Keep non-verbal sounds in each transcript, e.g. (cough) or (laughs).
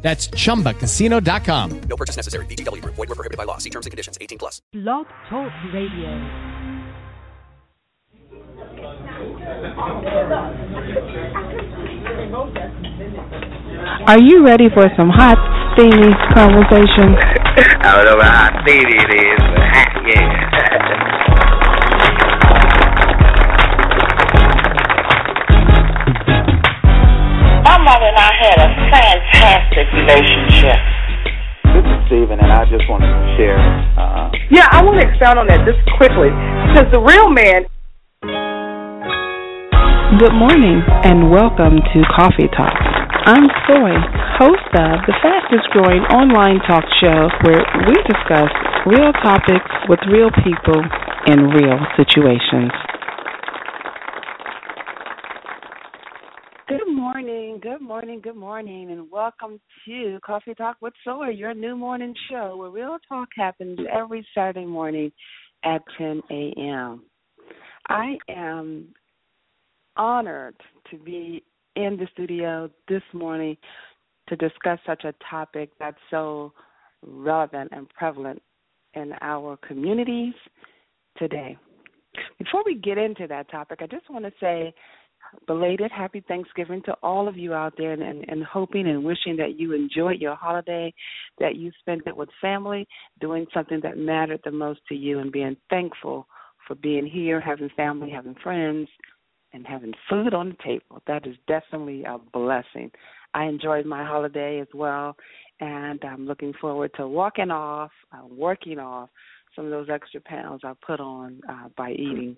That's chumbacasino.com. No purchase necessary. VGW Group. Void were prohibited by law. See terms and conditions. 18 plus. Blog Talk Radio. Are you ready for some hot, steamy conversation? (laughs) I don't know how steamy it is, but (laughs) hot, yeah. (laughs) mother and I had a fantastic relationship. This is Steven, and I just wanted to share. Uh, Yeah, I want to expound on that just quickly because the real man Good morning and welcome to Coffee Talk. I'm Soy, host of the fastest growing online talk show where we discuss real topics with real people in real situations. Good morning, good morning, good morning, and welcome to Coffee Talk with Soy, your new morning show where real talk happens every Saturday morning at 10 a.m. I am honored to be in the studio this morning to discuss such a topic that's so relevant and prevalent in our communities today. Before we get into that topic, I just want to say belated happy Thanksgiving to all of you out there and, and, and hoping and wishing that you enjoyed your holiday, that you spent it with family, doing something that mattered the most to you, and being thankful for being here, having family, having friends, and having food on the table. That is definitely a blessing. I enjoyed my holiday as well, and I'm looking forward to walking off, uh, working off some of those extra pounds I put on uh, by eating.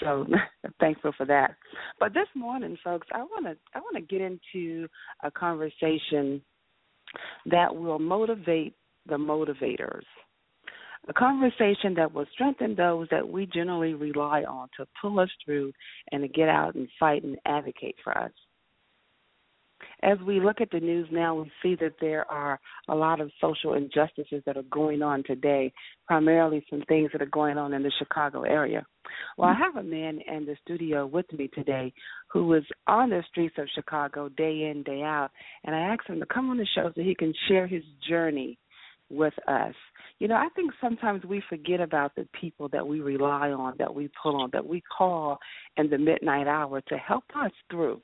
So (laughs) thankful for that. But this morning, folks, I want to I want to get into a conversation that will motivate the motivators. A conversation that will strengthen those that we generally rely on to pull us through and to get out and fight and advocate for us. As we look at the news now, we see that there are a lot of social injustices that are going on today, primarily some things that are going on in the Chicago area. Well, I mm. have a man in the studio with me today who is on the streets of Chicago day in, day out, and I asked him to come on the show so he can share his journey with us. You know, I think sometimes we forget about the people that we rely on, that we pull on, that we call in the midnight hour to help us through.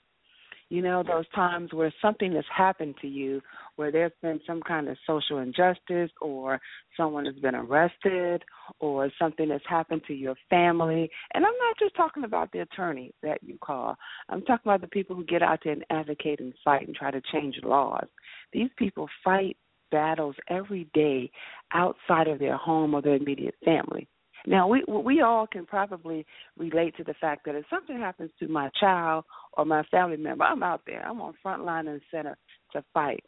You know, those times where something has happened to you, where there's been some kind of social injustice, or someone has been arrested, or something has happened to your family. And I'm not just talking about the attorney that you call, I'm talking about the people who get out there and advocate and fight and try to change laws. These people fight battles every day outside of their home or their immediate family. Now we we all can probably relate to the fact that if something happens to my child or my family member, I'm out there. I'm on front line and center to fight.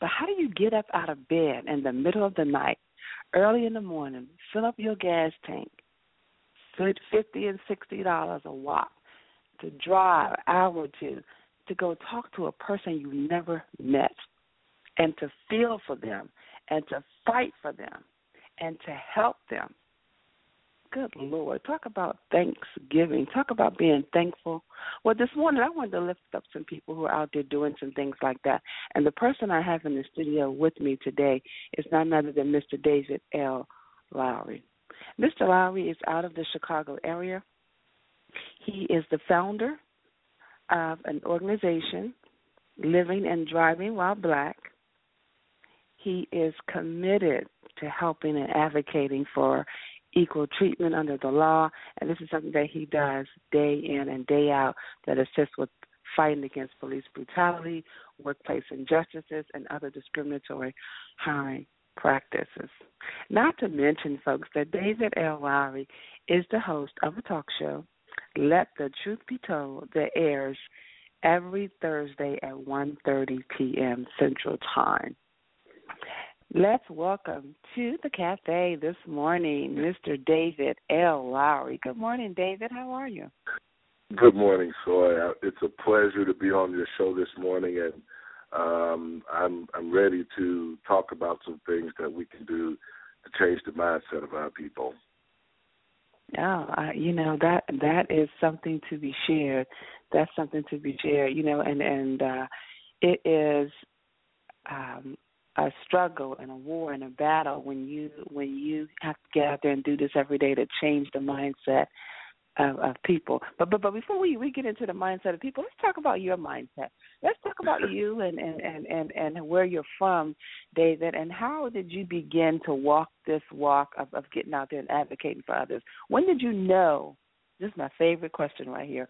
But how do you get up out of bed in the middle of the night, early in the morning, fill up your gas tank, fifty and sixty dollars a wop, to drive an hour or two to go talk to a person you never met and to feel for them and to fight for them and to help them. Good Lord. Talk about Thanksgiving. Talk about being thankful. Well, this morning I wanted to lift up some people who are out there doing some things like that. And the person I have in the studio with me today is none other than Mr. David L. Lowery. Mr. Lowery is out of the Chicago area. He is the founder of an organization, Living and Driving While Black. He is committed to helping and advocating for equal treatment under the law, and this is something that he does day in and day out that assists with fighting against police brutality, workplace injustices, and other discriminatory hiring practices. Not to mention, folks, that David L. Lowery is the host of a talk show, Let the Truth Be Told, that airs every Thursday at 1:30 p.m. Central Time. Let's welcome to the cafe this morning Mr. David L. Lowery. Good morning, David. How are you? Good morning, Soy. It's a pleasure to be on your show this morning, and um, I'm I'm ready to talk about some things that we can do to change the mindset of our people. Oh, I, you know that that is something to be shared. That's something to be shared. You know, and and uh, it is um, a struggle and a war and a battle when you when you have to get out there and do this every day to change the mindset of, of people. But but but before we we get into the mindset of people, let's talk about your mindset. Let's talk about you (laughs) and and and and and where you're from, David. And how did you begin to walk this walk of of getting out there and advocating for others? When did you know? This is my favorite question right here.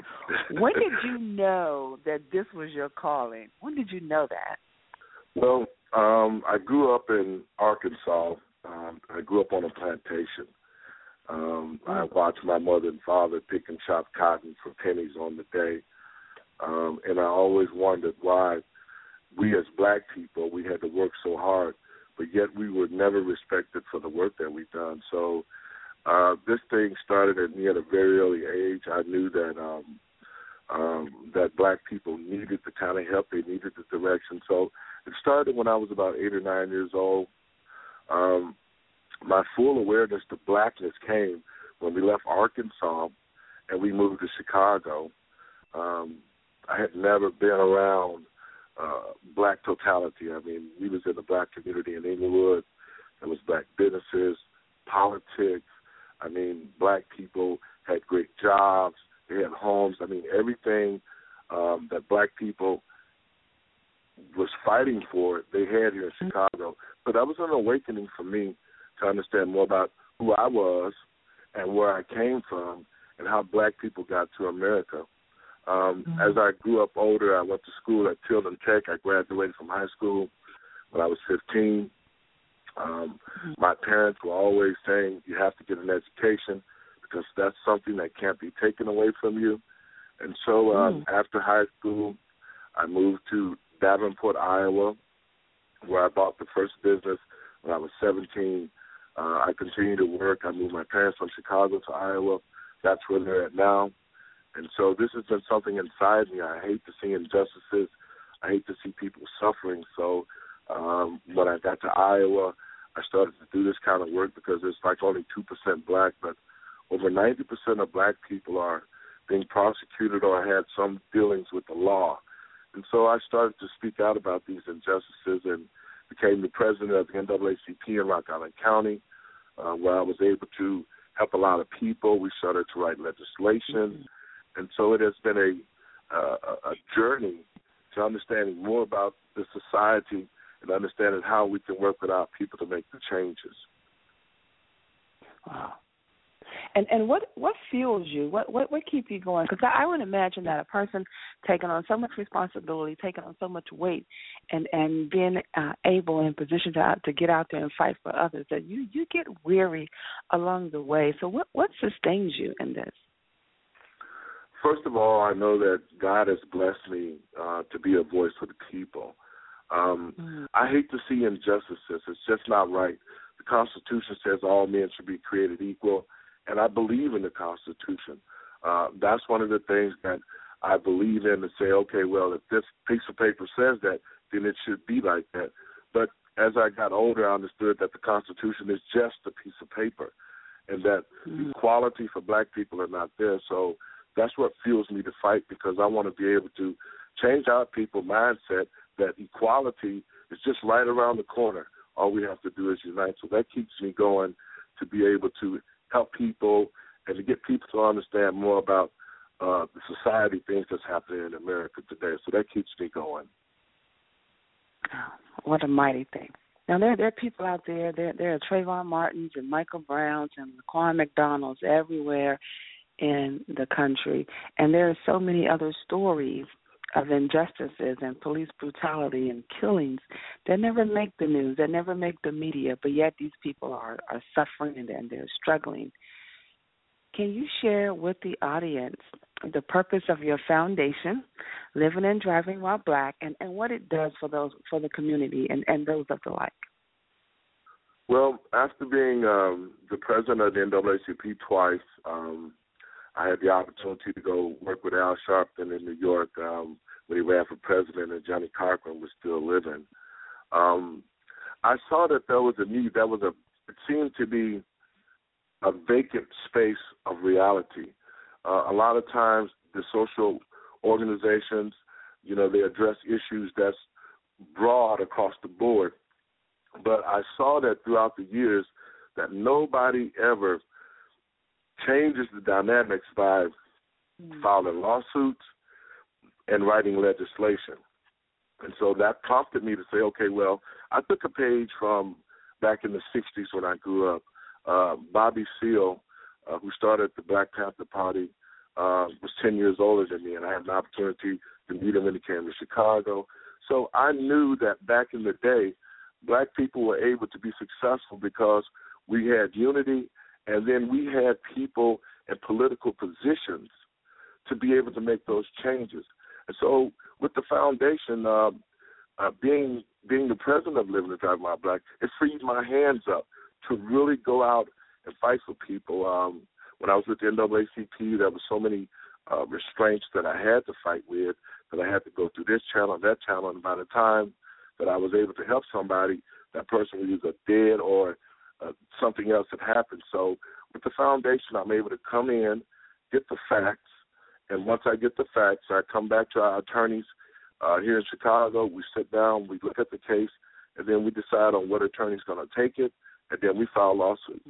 When did you (laughs) know that this was your calling? When did you know that? Well, um, I grew up in Arkansas. Um, I grew up on a plantation. Um, I watched my mother and father pick and chop cotton for pennies on the day. Um, and I always wondered why we as black people we had to work so hard, but yet we were never respected for the work that we've done. So uh, this thing started at me at a very early age. I knew that um, um, that black people needed the kind of help they needed the direction. So it started when I was about eight or nine years old. Um, my full awareness to blackness came when we left Arkansas and we moved to Chicago. Um, I had never been around uh, black totality. I mean, we was in the black community in Englewood. There was black businesses, politics. I mean, black people had great jobs. They had homes. I mean, everything um, that black people fighting for, they had here in Chicago. But that was an awakening for me to understand more about who I was and where I came from and how black people got to America. Um, mm-hmm. As I grew up older, I went to school at Tilden Tech. I graduated from high school when I was 15. Um, mm-hmm. My parents were always saying you have to get an education because that's something that can't be taken away from you. And so um, mm. after high school, I moved to Davenport, Iowa, where I bought the first business when I was 17. Uh, I continued to work. I moved my parents from Chicago to Iowa. That's where they're at now. And so this has been something inside me. I hate to see injustices. I hate to see people suffering. So um, when I got to Iowa, I started to do this kind of work because it's like only 2% black, but over 90% of black people are being prosecuted or had some dealings with the law. And so I started to speak out about these injustices and became the president of the NAACP in Rock Island County, uh, where I was able to help a lot of people. We started to write legislation. Mm-hmm. And so it has been a, uh, a journey to understanding more about the society and understanding how we can work with our people to make the changes. Wow. And and what what fuels you? What what what keeps you going? Because I, I would imagine that a person taking on so much responsibility, taking on so much weight, and and being uh, able and positioned to to get out there and fight for others, that you you get weary along the way. So what what sustains you in this? First of all, I know that God has blessed me uh, to be a voice for the people. Um, mm. I hate to see injustices. It's just not right. The Constitution says all men should be created equal and I believe in the Constitution. Uh, that's one of the things that I believe in to say, okay, well, if this piece of paper says that, then it should be like that. But as I got older, I understood that the Constitution is just a piece of paper, and that mm-hmm. equality for Black people are not there. So that's what fuels me to fight because I want to be able to change our people mindset that equality is just right around the corner. All we have to do is unite. So that keeps me going to be able to help people and to get people to understand more about uh, the society things that's happening in America today. So that keeps me going. What a mighty thing. Now there there are people out there. There there are Trayvon Martins and Michael Browns and Laquan McDonald's everywhere in the country, and there are so many other stories of injustices and police brutality and killings that never make the news, that never make the media, but yet these people are, are suffering and, and they're struggling. Can you share with the audience the purpose of your foundation, Living and Driving While Black, and, and what it does for those for the community and, and those of the like? Well, after being um, the president of the NAACP twice, um, I had the opportunity to go work with Al Sharpton in New York um, when he ran for president and Johnnie Cochran was still living. Um, I saw that there was a need. That was a. It seemed to be a vacant space of reality. Uh, a lot of times, the social organizations, you know, they address issues that's broad across the board. But I saw that throughout the years that nobody ever changes the dynamics by mm. filing lawsuits and writing legislation. And so that prompted me to say, okay, well, I took a page from back in the 60s when I grew up. Uh, Bobby Seale, uh, who started the Black Panther Party, uh, was 10 years older than me, and I had an opportunity to meet him when he came to Chicago. So I knew that back in the day, black people were able to be successful because we had unity and then we had people in political positions to be able to make those changes. And so, with the foundation, uh, uh, being being the president of Living and Driving While Black, it freed my hands up to really go out and fight for people. Um, when I was with the NAACP, there were so many uh, restraints that I had to fight with, that I had to go through this channel, and that channel, and by the time that I was able to help somebody, that person was either dead or uh, something else had happened. So with the foundation, I'm able to come in, get the facts, and once I get the facts, I come back to our attorneys uh, here in Chicago. We sit down, we look at the case, and then we decide on what attorney's going to take it, and then we file a lawsuit.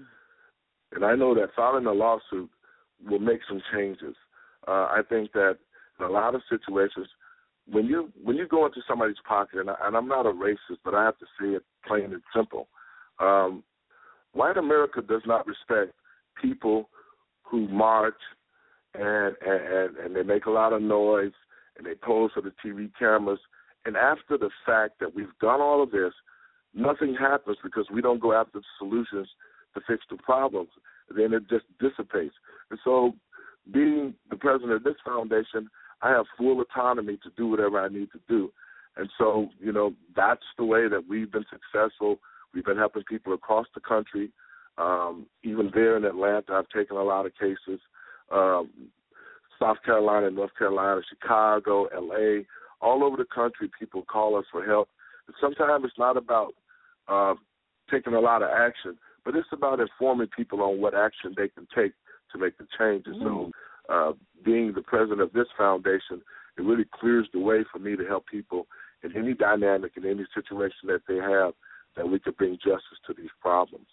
And I know that filing a lawsuit will make some changes. Uh, I think that in a lot of situations, when you when you go into somebody's pocket, and, I, and I'm not a racist, but I have to say it plain and simple. Um, white America does not respect people who march and, and and they make a lot of noise and they pose for the TV cameras. And after the fact that we've done all of this, nothing happens because we don't go after the solutions to fix the problems. Then it just dissipates. And so, being the president of this foundation, I have full autonomy to do whatever I need to do. And so, you know, that's the way that we've been successful. We've been helping people across the country. Um, even there in Atlanta, I've taken a lot of cases. Um, South Carolina, North Carolina, Chicago, LA, all over the country, people call us for help. And sometimes it's not about uh, taking a lot of action, but it's about informing people on what action they can take to make the changes. Mm-hmm. So, uh, being the president of this foundation, it really clears the way for me to help people in any dynamic, in any situation that they have, that we could bring justice to these problems.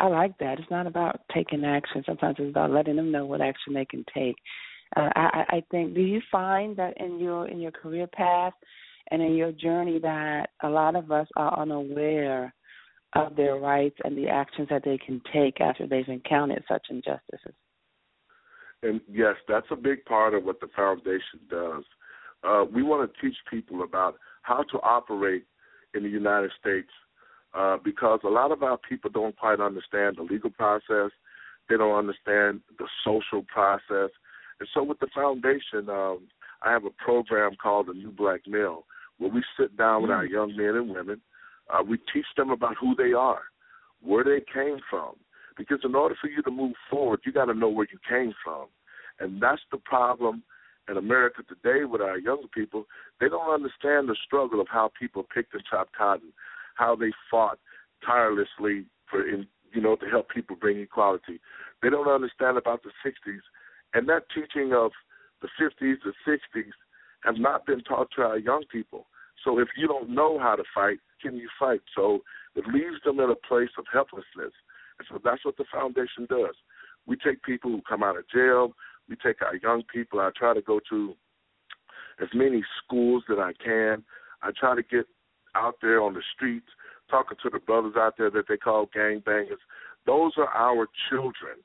I like that. It's not about taking action. Sometimes it's about letting them know what action they can take. Uh, I, I think. Do you find that in your in your career path and in your journey that a lot of us are unaware of their rights and the actions that they can take after they've encountered such injustices? And yes, that's a big part of what the foundation does. Uh, we want to teach people about how to operate in the United States uh, because a lot of our people don't quite understand the legal process. They don't understand the social process. And so with the foundation, um, I have a program called the New Black Male where we sit down with our mm. young men and women. Uh, we teach them about who they are, where they came from. Because in order for you to move forward, you got to know where you came from. And that's the problem in America today with our young people. They don't understand the struggle of how people picked and chopped cotton how they fought tirelessly for in you know to help people bring equality. They don't understand about the 60s, and that teaching of the 50s, the 60s, have not been taught to our young people. So if you don't know how to fight, can you fight? So it leaves them in a place of helplessness. And so that's what the foundation does. We take people who come out of jail. We take our young people. I try to go to as many schools that I can. I try to get out there on the streets talking to the brothers out there that they call gang bangers. Those are our children.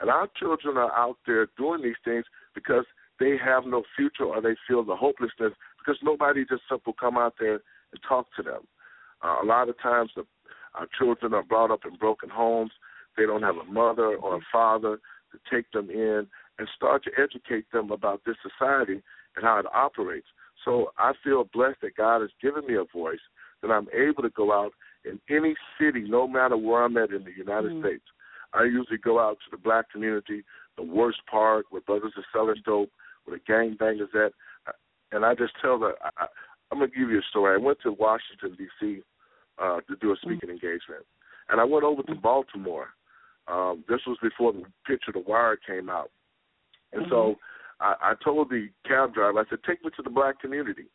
And our children are out there doing these things because they have no future or they feel the hopelessness because nobody just simple come out there and talk to them. Uh, a lot of times the, our children are brought up in broken homes. They don't have a mother or a father to take them in and start to educate them about this society and how it operates. So I feel blessed that God has given me a voice that I'm able to go out in any city, no matter where I'm at in the United mm-hmm. States. I usually go out to the black community, the worst part where brothers are selling dope, where the gangbangers at, and I just tell them. I, I'm gonna give you a story. I went to Washington D.C. Uh, to do a speaking mm-hmm. engagement, and I went over to Baltimore. Um, this was before the picture, of The Wire, came out, and mm-hmm. so I, I told the cab driver, I said, "Take me to the black community."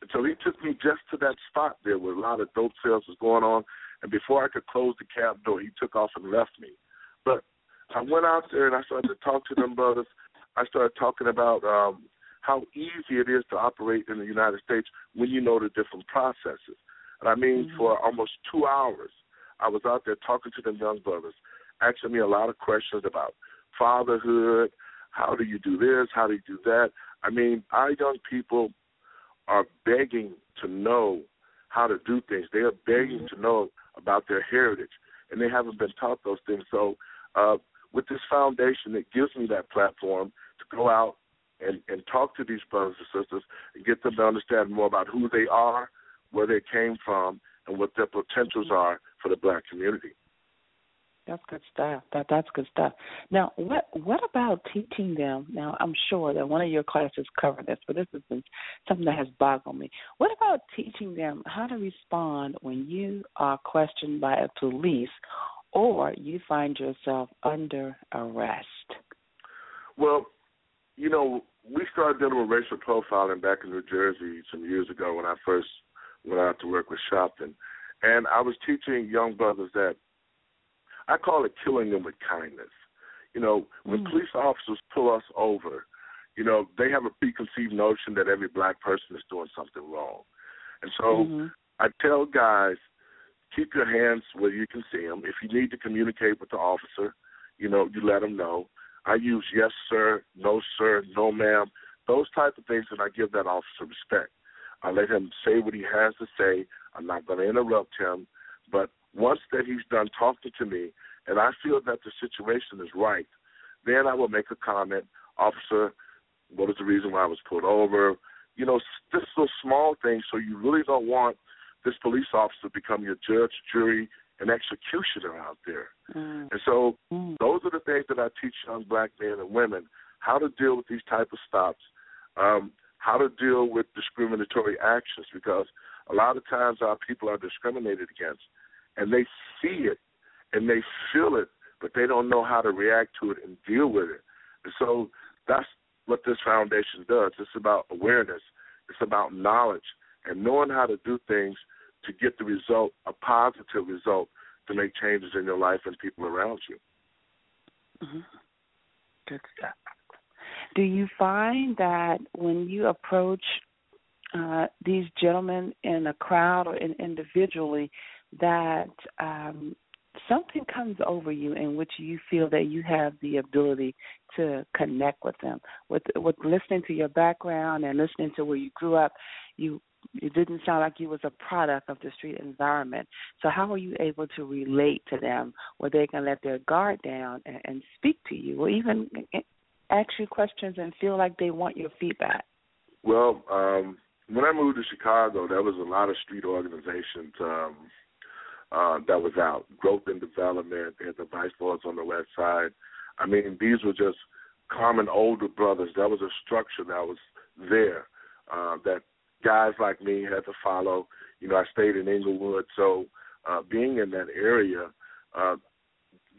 And so he took me just to that spot there where a lot of dope sales was going on. And before I could close the cab door, he took off and left me. But I went out there and I started to talk to them brothers. I started talking about um, how easy it is to operate in the United States when you know the different processes. And I mean, mm-hmm. for almost two hours, I was out there talking to them young brothers, asking me a lot of questions about fatherhood. How do you do this? How do you do that? I mean, our young people are begging to know how to do things. They are begging mm-hmm. to know about their heritage, and they haven't been taught those things. So, uh, with this foundation, it gives me that platform to go out and, and talk to these brothers and sisters and get them to understand more about who they are, where they came from, and what their potentials are for the black community. That's good stuff. That that's good stuff. Now, what what about teaching them? Now, I'm sure that one of your classes cover this, but this been something that has boggled me. What about teaching them how to respond when you are questioned by a police or you find yourself under arrest? Well, you know, we started dealing with racial profiling back in New Jersey some years ago when I first went out to work with Sharpton, And I was teaching young brothers that I call it killing them with kindness. You know, when mm. police officers pull us over, you know, they have a preconceived notion that every black person is doing something wrong. And so mm-hmm. I tell guys, keep your hands where you can see them. If you need to communicate with the officer, you know, you let them know. I use yes, sir, no, sir, no, ma'am, those type of things, and I give that officer respect. I let him say what he has to say. I'm not going to interrupt him, but once that he's done talking to me, and I feel that the situation is right, then I will make a comment, officer. What is the reason why I was pulled over? You know, just those small things. So you really don't want this police officer to become your judge, jury, and executioner out there. Mm. And so mm. those are the things that I teach young black men and women how to deal with these type of stops, um, how to deal with discriminatory actions because a lot of times our people are discriminated against and they see it and they feel it, but they don't know how to react to it and deal with it. And so that's what this foundation does. It's about awareness. It's about knowledge and knowing how to do things to get the result, a positive result, to make changes in your life and people around you. Mm-hmm. Good stuff. Do you find that when you approach uh, these gentlemen in a crowd or in, individually, that um, something comes over you in which you feel that you have the ability to connect with them. With with listening to your background and listening to where you grew up, you it didn't sound like you was a product of the street environment. So how are you able to relate to them where they can let their guard down and, and speak to you or even ask you questions and feel like they want your feedback? Well, um, when I moved to Chicago, there was a lot of street organizations um, uh, that was out. Growth and Development, they had the Vice Lords on the west side. I mean, these were just common older brothers. That was a structure that was there uh, that guys like me had to follow. You know, I stayed in Englewood, so uh, being in that area, uh,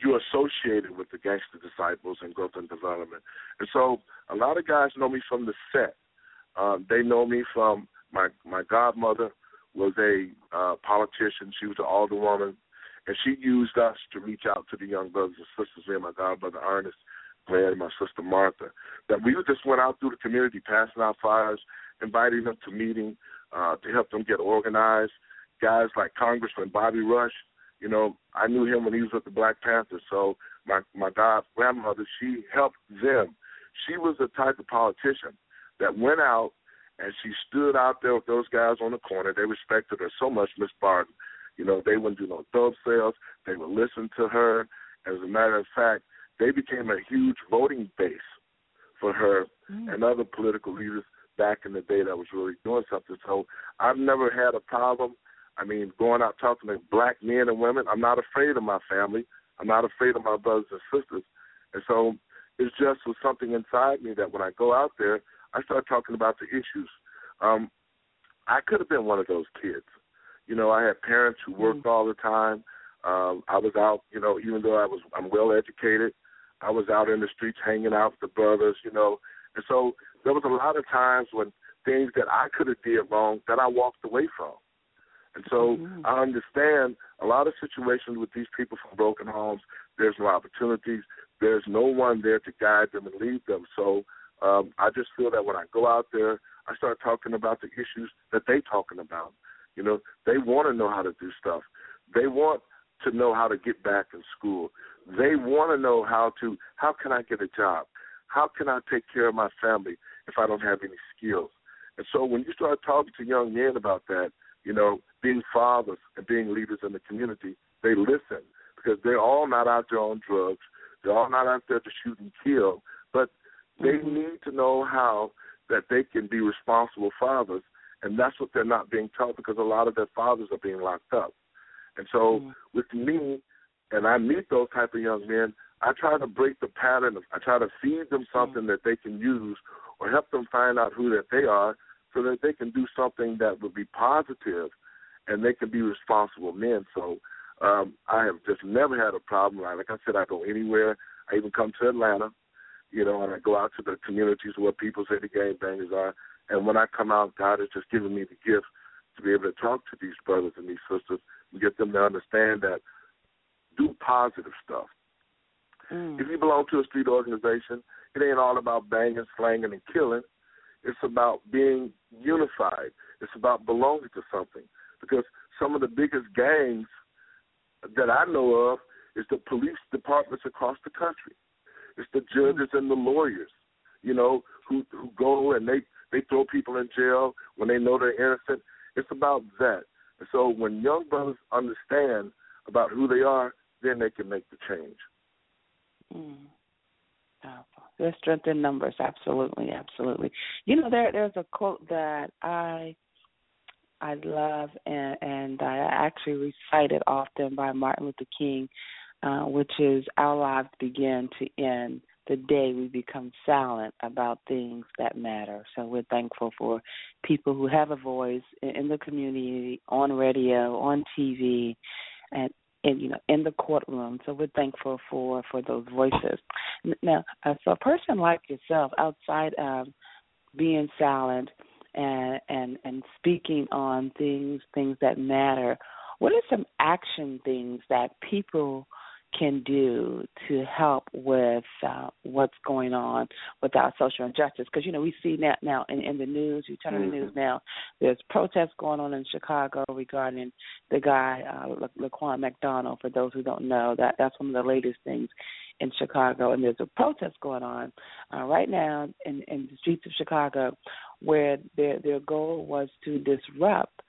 you're associated with the Gangster Disciples and Growth and Development. And so a lot of guys know me from the set. Um, they know me from my my godmother was a uh, politician. She was an alderwoman, and she used us to reach out to the young brothers and sisters. Me and my godbrother Ernest, Glenn, and my sister Martha. That we just went out through the community, passing out flyers, inviting them to meeting uh, to help them get organized. Guys like Congressman Bobby Rush, you know, I knew him when he was with the Black Panthers. So my my god grandmother, she helped them. She was the type of politician that went out and she stood out there with those guys on the corner. They respected her so much, Miss Barton. You know, they wouldn't do no dope sales. They would listen to her. As a matter of fact, they became a huge voting base for her mm. and other political leaders back in the day that was really doing something. So I've never had a problem. I mean, going out talking to black men and women, I'm not afraid of my family. I'm not afraid of my brothers and sisters. And so it's just was something inside me that when I go out there, I start talking about the issues. Um, I could have been one of those kids. You know, I had parents who worked mm-hmm. all the time. Um, I was out, you know, even though I was I'm well educated, I was out in the streets hanging out with the brothers, you know. And so there was a lot of times when things that I could have did wrong that I walked away from. And so mm-hmm. I understand a lot of situations with these people from broken homes. There's no opportunities. There's no one there to guide them and lead them. So um, I just feel that when I go out there, I start talking about the issues that they're talking about. You know, they want to know how to do stuff. They want to know how to get back in school. They want to know how to how can I get a job? How can I take care of my family if I don't have any skills? And so when you start talking to young men about that, you know, being fathers and being leaders in the community, they listen because they're all not out there on drugs. They're all not out there to shoot and kill, but they mm-hmm. need to know how that they can be responsible fathers, and that's what they're not being taught because a lot of their fathers are being locked up. And so mm-hmm. with me, and I meet those type of young men, I try to break the pattern. Of, I try to feed them something mm-hmm. that they can use or help them find out who that they are so that they can do something that would be positive and they can be responsible men. So um, I have just never had a problem. Like I said, I go anywhere. I even come to Atlanta, you know, and I go out to the communities where people say the gang bangers are. And when I come out, God has just given me the gift to be able to talk to these brothers and these sisters and get them to understand that do positive stuff. Mm. If you belong to a street organization, it ain't all about banging, slanging, and killing. It's about being unified. It's about belonging to something. Because some of the biggest gangs that I know of is the police departments across the country. It's the judges and the lawyers, you know, who who go and they they throw people in jail when they know they're innocent. It's about that. And so when young brothers understand about who they are, then they can make the change. Mm. Powerful. There's strength in numbers. Absolutely, absolutely. You know, there there's a quote that I I love and and I actually recite it often by Martin Luther King, uh, which is our lives begin to end the day we become silent about things that matter. So we're thankful for people who have a voice in the community, on radio, on TV, and in you know in the courtroom. So we're thankful for for those voices. Now, uh, so a person like yourself, outside of being silent and and and speaking on things things that matter, what are some action things that people can do to help with uh, what's going on with our social injustice. Because you know we see that now in, in the news, you turn on the news mm-hmm. now. There's protests going on in Chicago regarding the guy uh, Laquan McDonald. For those who don't know, that that's one of the latest things in Chicago, and there's a protest going on uh, right now in, in the streets of Chicago, where their their goal was to disrupt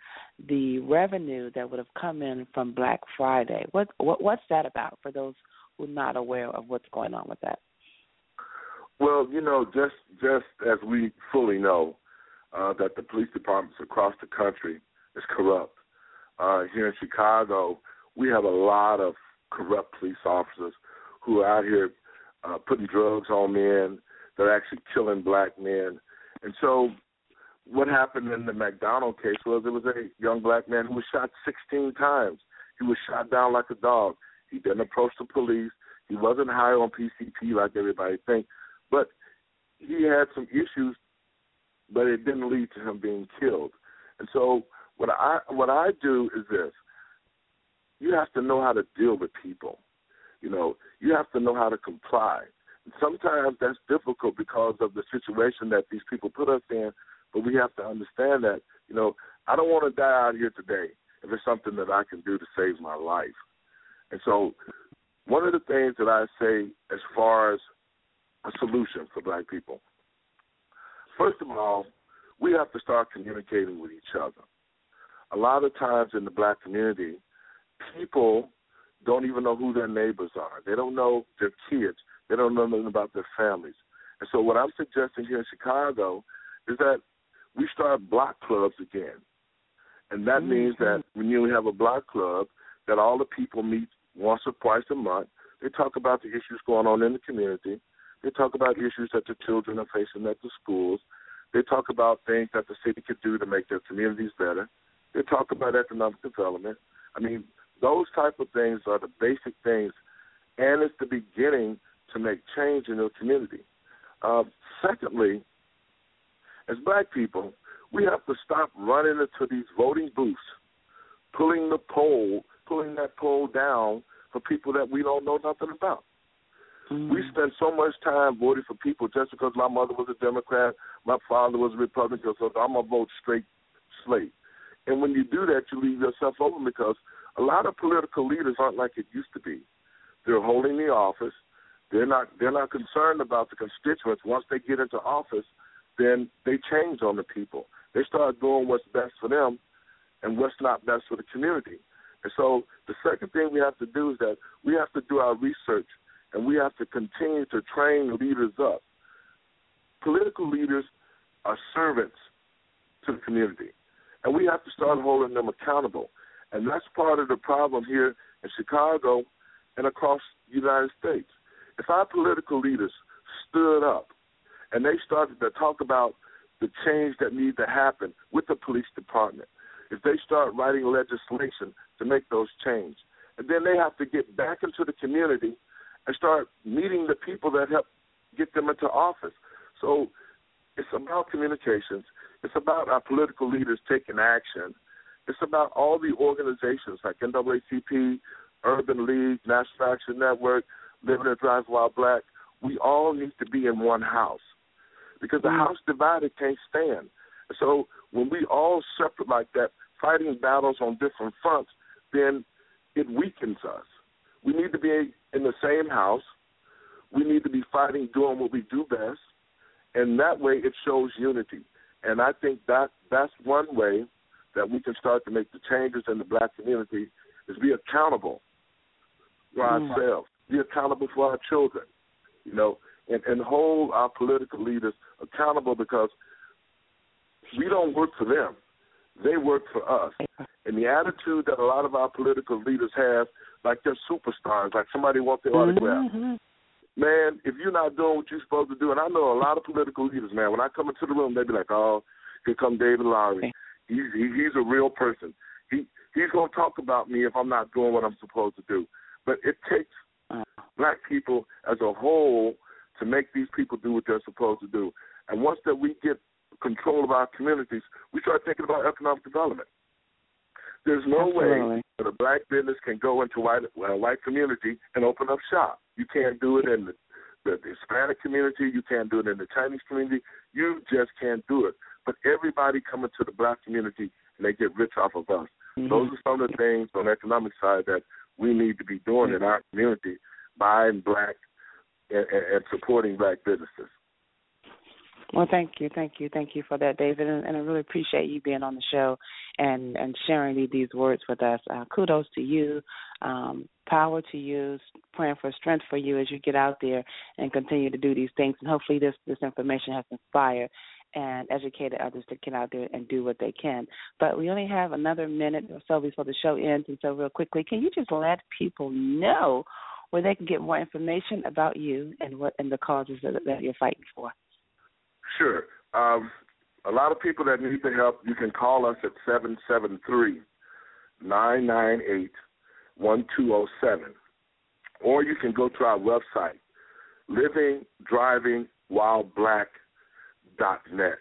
the revenue that would have come in from Black Friday. What, what what's that about for those who are not aware of what's going on with that? Well, you know, just just as we fully know uh, that the police departments across the country is corrupt. Uh, here in Chicago, we have a lot of corrupt police officers who are out here uh, putting drugs on men. They're actually killing black men, and so what happened in the McDonald case was there was a young black man who was shot 16 times. He was shot down like a dog. He didn't approach the police. He wasn't high on PCP like everybody thinks, but he had some issues, but it didn't lead to him being killed. And so what I what I do is this: you have to know how to deal with people. You know, you have to know how to comply. And sometimes that's difficult because of the situation that these people put us in but we have to understand that, you know, I don't want to die out here today if it's something that I can do to save my life. And so one of the things that I say as far as a solution for black people, first of all, we have to start communicating with each other. A lot of times in the black community, people don't even know who their neighbors are. They don't know their kids. They don't know nothing about their families. And so what I'm suggesting here in Chicago is that we start block clubs again. And that mm-hmm. means that when you have a block club, that all the people meet once or twice a month. They talk about the issues going on in the community. They talk about issues that the children are facing at the schools. They talk about things that the city could do to make their communities better. They talk about economic development. I mean, those type of things are the basic things, and it's the beginning to make change in your community. Uh, secondly, as black people, we have to stop running into these voting booths, pulling the poll, pulling that poll down for people that we don't know nothing about. Mm-hmm. We spend so much time voting for people just because my mother was a Democrat, my father was a Republican, so I'm gonna vote straight slate. And when you do that, you leave yourself open because a lot of political leaders aren't like it used to be. They're holding the office. They're not. They're not concerned about the constituents. Once they get into office, then they change on the people. They start doing what's best for them and what's not best for the community. And so the second thing we have to do is that we have to do our research and we have to continue to train leaders up. Political leaders are servants to the community, and we have to start holding them accountable. And that's part of the problem here in Chicago and across the United States. If our political leaders stood up and they started to talk about the change that needs to happen with the police department, if they start writing legislation to make those change, and then they have to get back into the community and start meeting the people that help get them into office. So it's about communications. It's about our political leaders taking action. It's about all the organizations like NAACP, Urban League, National Action Network, Living and Drive While Black. We all need to be in one house because the mm. house divided can't stand. So when we all separate like that, fighting battles on different fronts, then it weakens us. We need to be in the same house. We need to be fighting, doing what we do best, and that way it shows unity. And I think that that's one way that we can start to make the changes in the black community is be accountable for mm. ourselves, be accountable for our children, you know, and, and hold our political leaders accountable because we don't work for them. They work for us. And the attitude that a lot of our political leaders have, like they're superstars, like somebody wants their autograph. Mm-hmm. Man, if you're not doing what you're supposed to do, and I know a lot of political leaders, man, when I come into the room, they be like, oh, here come David Lowery. He's he, he's a real person. He he's gonna talk about me if I'm not doing what I'm supposed to do. But it takes black people as a whole to make these people do what they're supposed to do. And once that we get control of our communities, we start thinking about economic development. There's no Absolutely. way that a black business can go into a white, a white community and open up shop. You can't do it in the, the Hispanic community. You can't do it in the Chinese community. You just can't do it. But everybody coming to the black community and they get rich off of us. Mm-hmm. Those are some of the things on the economic side that we need to be doing mm-hmm. in our community, buying black and, and supporting black businesses. Well, thank you, thank you, thank you for that, David, and, and I really appreciate you being on the show and and sharing these words with us. Uh, kudos to you, um, power to you, praying for strength for you as you get out there and continue to do these things, and hopefully this this information has inspired and educated others to get out there and do what they can. But we only have another minute or so before the show ends, and so real quickly, can you just let people know where they can get more information about you and what and the causes that, that you're fighting for? Sure. Um, a lot of people that need the help, you can call us at seven seven three nine nine eight one two zero oh seven, or you can go to our website, livingdrivingwhileblack.net.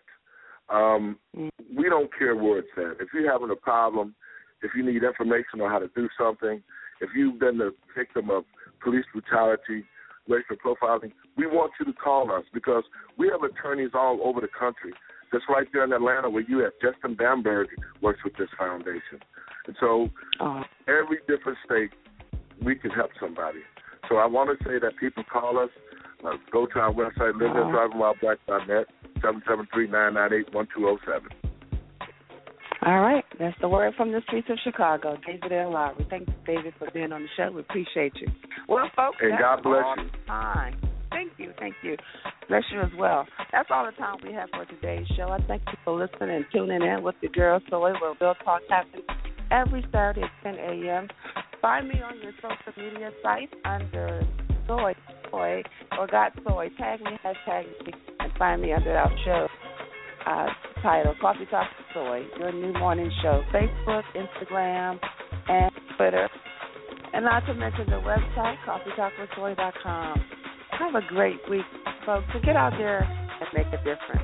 Um, we don't care where it's at. If you're having a problem, if you need information on how to do something, if you've been the victim of police brutality, racial profiling, we want you to call us because we have attorneys all over the country. Just right there in Atlanta where you have Justin Bamberg works with this foundation. And so uh, every different state, we can help somebody. So I want to say that people call us, uh, go to our website, livingdrivingwhileblack.net, 773-998-1207. All right, that's the word from the streets of Chicago. David L. Lowery. Thanks, David, for being on the show. We appreciate you. Well, folks, and God bless you. Time. Thank you, thank you. Bless you as well. That's all the time we have for today's show. I thank you for listening and tuning in with your girl Soy, where Real Talk happens every Saturday at 10 a.m. Find me on your social media sites under Soy, Soy or Got Soy. Tag me, hashtag me, and find me under our show uh, title, Coffee Talk with Soy, your new morning show. Facebook, Instagram, and Twitter. And not to mention the website, coffeetalkwithsoy.com. Have a great week, folks. So get out there and make a difference.